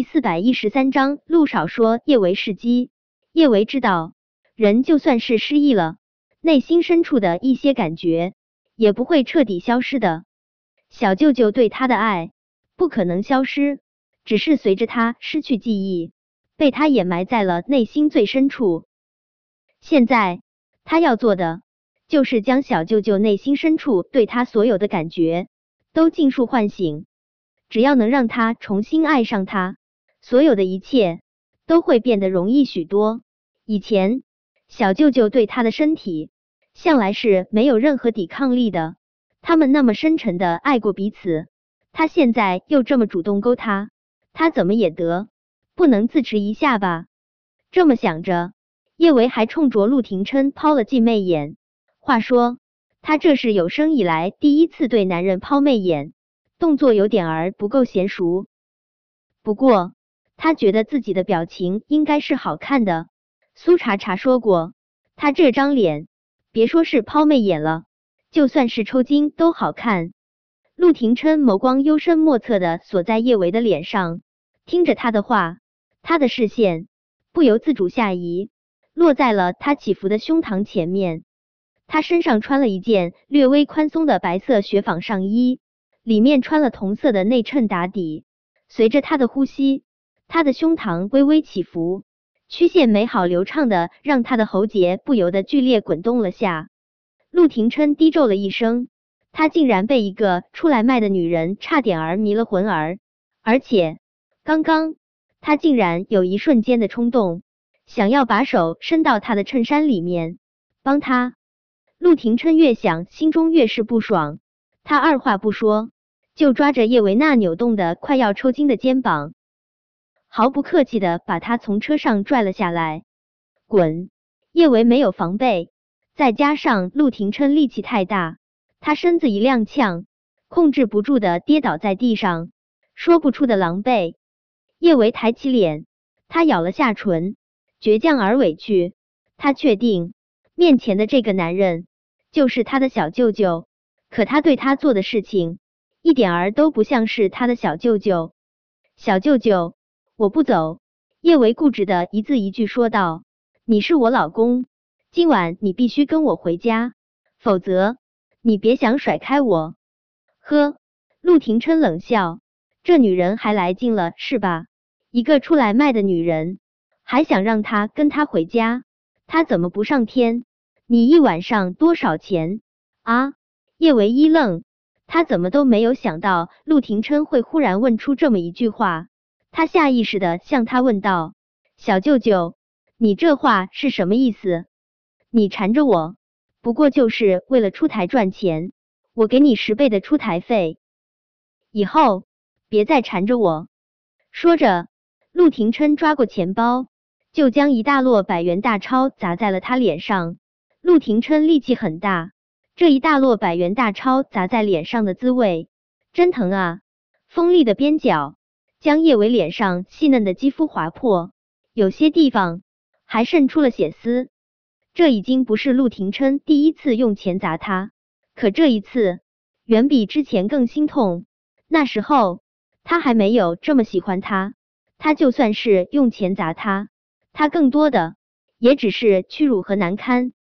第四百一十三章，陆少说叶维是鸡。叶维知道，人就算是失忆了，内心深处的一些感觉也不会彻底消失的。小舅舅对他的爱不可能消失，只是随着他失去记忆，被他掩埋在了内心最深处。现在他要做的，就是将小舅舅内心深处对他所有的感觉都尽数唤醒。只要能让他重新爱上他。所有的一切都会变得容易许多。以前小舅舅对他的身体向来是没有任何抵抗力的，他们那么深沉的爱过彼此，他现在又这么主动勾他，他怎么也得不能自持一下吧？这么想着，叶维还冲着陆廷琛抛了记媚眼。话说，他这是有生以来第一次对男人抛媚眼，动作有点儿不够娴熟。不过。他觉得自己的表情应该是好看的。苏茶茶说过，他这张脸，别说是抛媚眼了，就算是抽筋都好看。陆廷琛眸光幽深莫测的锁在叶维的脸上，听着他的话，他的视线不由自主下移，落在了他起伏的胸膛前面。他身上穿了一件略微宽松的白色雪纺上衣，里面穿了同色的内衬打底。随着他的呼吸。他的胸膛微微起伏，曲线美好流畅的，让他的喉结不由得剧烈滚动了下。陆廷琛低咒了一声，他竟然被一个出来卖的女人差点儿迷了魂儿，而且刚刚他竟然有一瞬间的冲动，想要把手伸到他的衬衫里面帮他。陆廷琛越想，心中越是不爽，他二话不说，就抓着叶维娜扭动的快要抽筋的肩膀。毫不客气的把他从车上拽了下来，滚！叶维没有防备，再加上陆廷琛力气太大，他身子一踉跄，控制不住的跌倒在地上，说不出的狼狈。叶维抬起脸，他咬了下唇，倔强而委屈。他确定面前的这个男人就是他的小舅舅，可他对他做的事情一点儿都不像是他的小舅舅。小舅舅。我不走，叶维固执的一字一句说道：“你是我老公，今晚你必须跟我回家，否则你别想甩开我。”呵，陆廷琛冷笑：“这女人还来劲了是吧？一个出来卖的女人，还想让他跟他回家？他怎么不上天？你一晚上多少钱啊？”叶维一愣，他怎么都没有想到陆廷琛会忽然问出这么一句话。他下意识的向他问道：“小舅舅，你这话是什么意思？你缠着我，不过就是为了出台赚钱，我给你十倍的出台费，以后别再缠着我。”说着，陆廷琛抓过钱包，就将一大摞百元大钞砸在了他脸上。陆廷琛力气很大，这一大摞百元大钞砸在脸上的滋味真疼啊！锋利的边角。将叶伟脸上细嫩的肌肤划破，有些地方还渗出了血丝。这已经不是陆廷琛第一次用钱砸他，可这一次远比之前更心痛。那时候他还没有这么喜欢他，他就算是用钱砸他，他更多的也只是屈辱和难堪。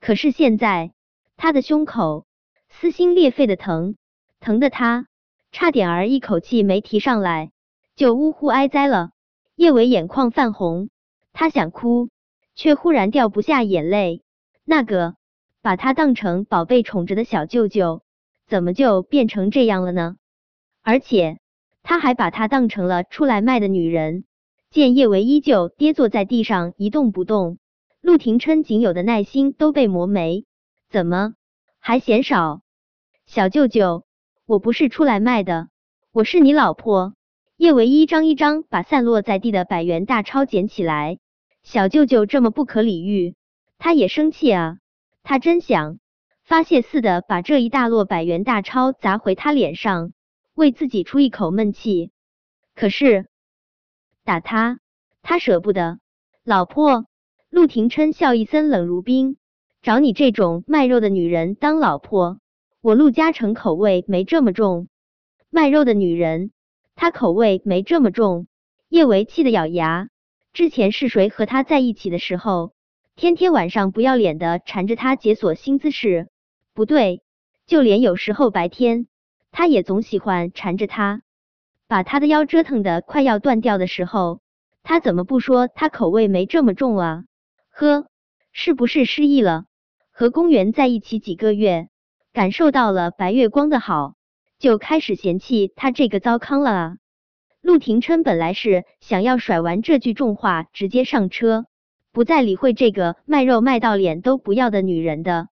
可是现在他的胸口撕心裂肺的疼，疼的他差点儿一口气没提上来。就呜呼哀哉了，叶伟眼眶泛红，他想哭，却忽然掉不下眼泪。那个把他当成宝贝宠着的小舅舅，怎么就变成这样了呢？而且他还把他当成了出来卖的女人。见叶维依旧跌坐在地上一动不动，陆廷琛仅有的耐心都被磨没。怎么还嫌少？小舅舅，我不是出来卖的，我是你老婆。叶维一张一张把散落在地的百元大钞捡起来，小舅舅这么不可理喻，他也生气啊！他真想发泄似的把这一大摞百元大钞砸回他脸上，为自己出一口闷气。可是打他，他舍不得。老婆，陆廷琛笑意森冷如冰，找你这种卖肉的女人当老婆，我陆嘉诚口味没这么重。卖肉的女人。他口味没这么重，叶维气得咬牙，之前是谁和他在一起的时候，天天晚上不要脸的缠着他解锁新姿势？不对，就连有时候白天，他也总喜欢缠着他，把他的腰折腾的快要断掉的时候，他怎么不说他口味没这么重啊？呵，是不是失忆了？和公园在一起几个月，感受到了白月光的好，就开始嫌弃他这个糟糠了啊？陆廷琛本来是想要甩完这句重话，直接上车，不再理会这个卖肉卖到脸都不要的女人的，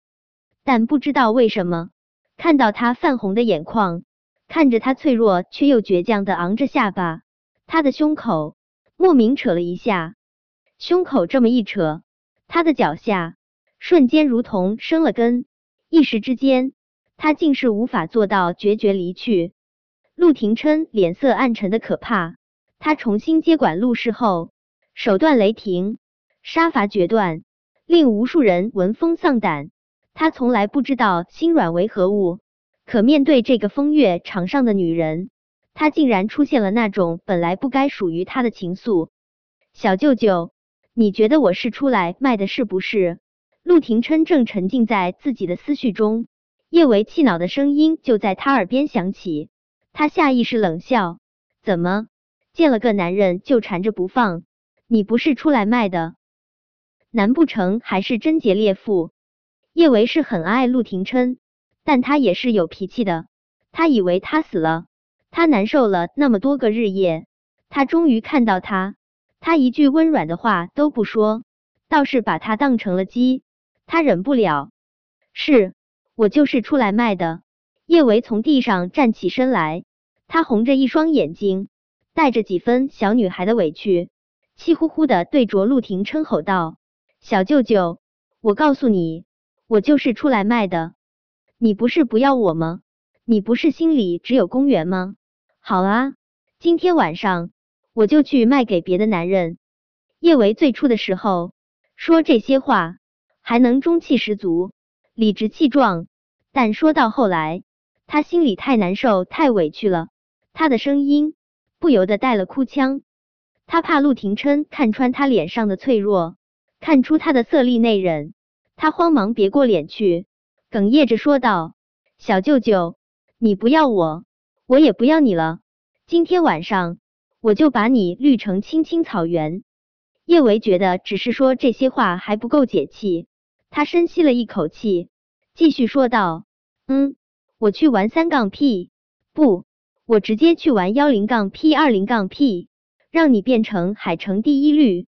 但不知道为什么，看到她泛红的眼眶，看着她脆弱却又倔强的昂着下巴，他的胸口莫名扯了一下，胸口这么一扯，他的脚下瞬间如同生了根，一时之间，他竟是无法做到决绝离去。陆廷琛脸色暗沉的可怕。他重新接管陆氏后，手段雷霆，杀伐决断，令无数人闻风丧胆。他从来不知道心软为何物，可面对这个风月场上的女人，他竟然出现了那种本来不该属于他的情愫。小舅舅，你觉得我是出来卖的，是不是？陆廷琛正沉浸在自己的思绪中，叶维气恼的声音就在他耳边响起。他下意识冷笑：“怎么见了个男人就缠着不放？你不是出来卖的？难不成还是贞洁烈妇？”叶维是很爱陆廷琛，但他也是有脾气的。他以为他死了，他难受了那么多个日夜，他终于看到他，他一句温软的话都不说，倒是把他当成了鸡。他忍不了，是我就是出来卖的。叶维从地上站起身来，他红着一双眼睛，带着几分小女孩的委屈，气呼呼的对着陆廷琛吼道：“小舅舅，我告诉你，我就是出来卖的。你不是不要我吗？你不是心里只有公园吗？好啊，今天晚上我就去卖给别的男人。”叶维最初的时候说这些话还能中气十足，理直气壮，但说到后来。他心里太难受，太委屈了，他的声音不由得带了哭腔。他怕陆廷琛看穿他脸上的脆弱，看出他的色厉内荏，他慌忙别过脸去，哽咽着说道：“小舅舅，你不要我，我也不要你了。今天晚上我就把你绿成青青草原。”叶维觉得只是说这些话还不够解气，他深吸了一口气，继续说道：“嗯。”我去玩三杠 P，不，我直接去玩幺零杠 P 二零杠 P，让你变成海城第一绿。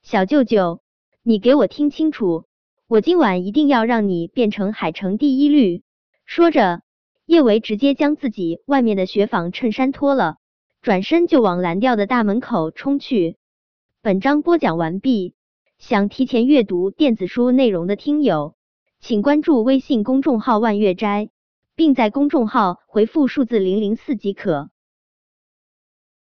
小舅舅，你给我听清楚，我今晚一定要让你变成海城第一绿。说着，叶维直接将自己外面的雪纺衬衫脱了，转身就往蓝调的大门口冲去。本章播讲完毕，想提前阅读电子书内容的听友，请关注微信公众号万月斋。并在公众号回复数字零零四即可。